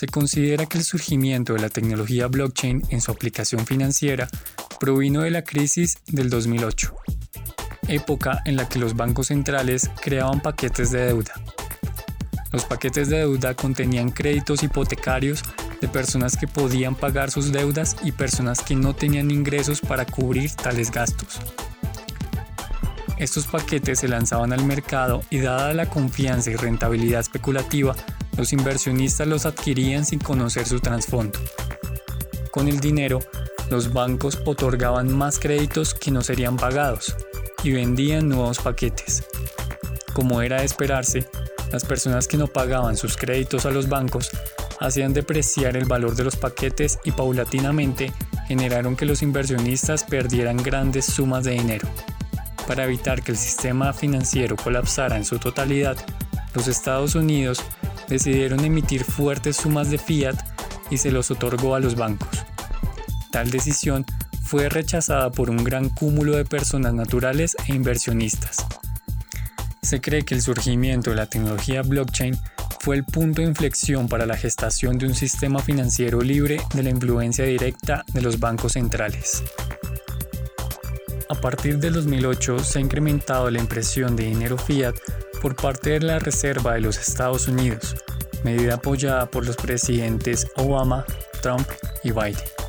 Se considera que el surgimiento de la tecnología blockchain en su aplicación financiera provino de la crisis del 2008, época en la que los bancos centrales creaban paquetes de deuda. Los paquetes de deuda contenían créditos hipotecarios de personas que podían pagar sus deudas y personas que no tenían ingresos para cubrir tales gastos. Estos paquetes se lanzaban al mercado y dada la confianza y rentabilidad especulativa, los inversionistas los adquirían sin conocer su trasfondo. Con el dinero, los bancos otorgaban más créditos que no serían pagados y vendían nuevos paquetes. Como era de esperarse, las personas que no pagaban sus créditos a los bancos hacían depreciar el valor de los paquetes y paulatinamente generaron que los inversionistas perdieran grandes sumas de dinero. Para evitar que el sistema financiero colapsara en su totalidad, los Estados Unidos decidieron emitir fuertes sumas de fiat y se los otorgó a los bancos. Tal decisión fue rechazada por un gran cúmulo de personas naturales e inversionistas. Se cree que el surgimiento de la tecnología blockchain fue el punto de inflexión para la gestación de un sistema financiero libre de la influencia directa de los bancos centrales. A partir del 2008 se ha incrementado la impresión de dinero fiat por parte de la Reserva de los Estados Unidos, medida apoyada por los presidentes Obama, Trump y Biden.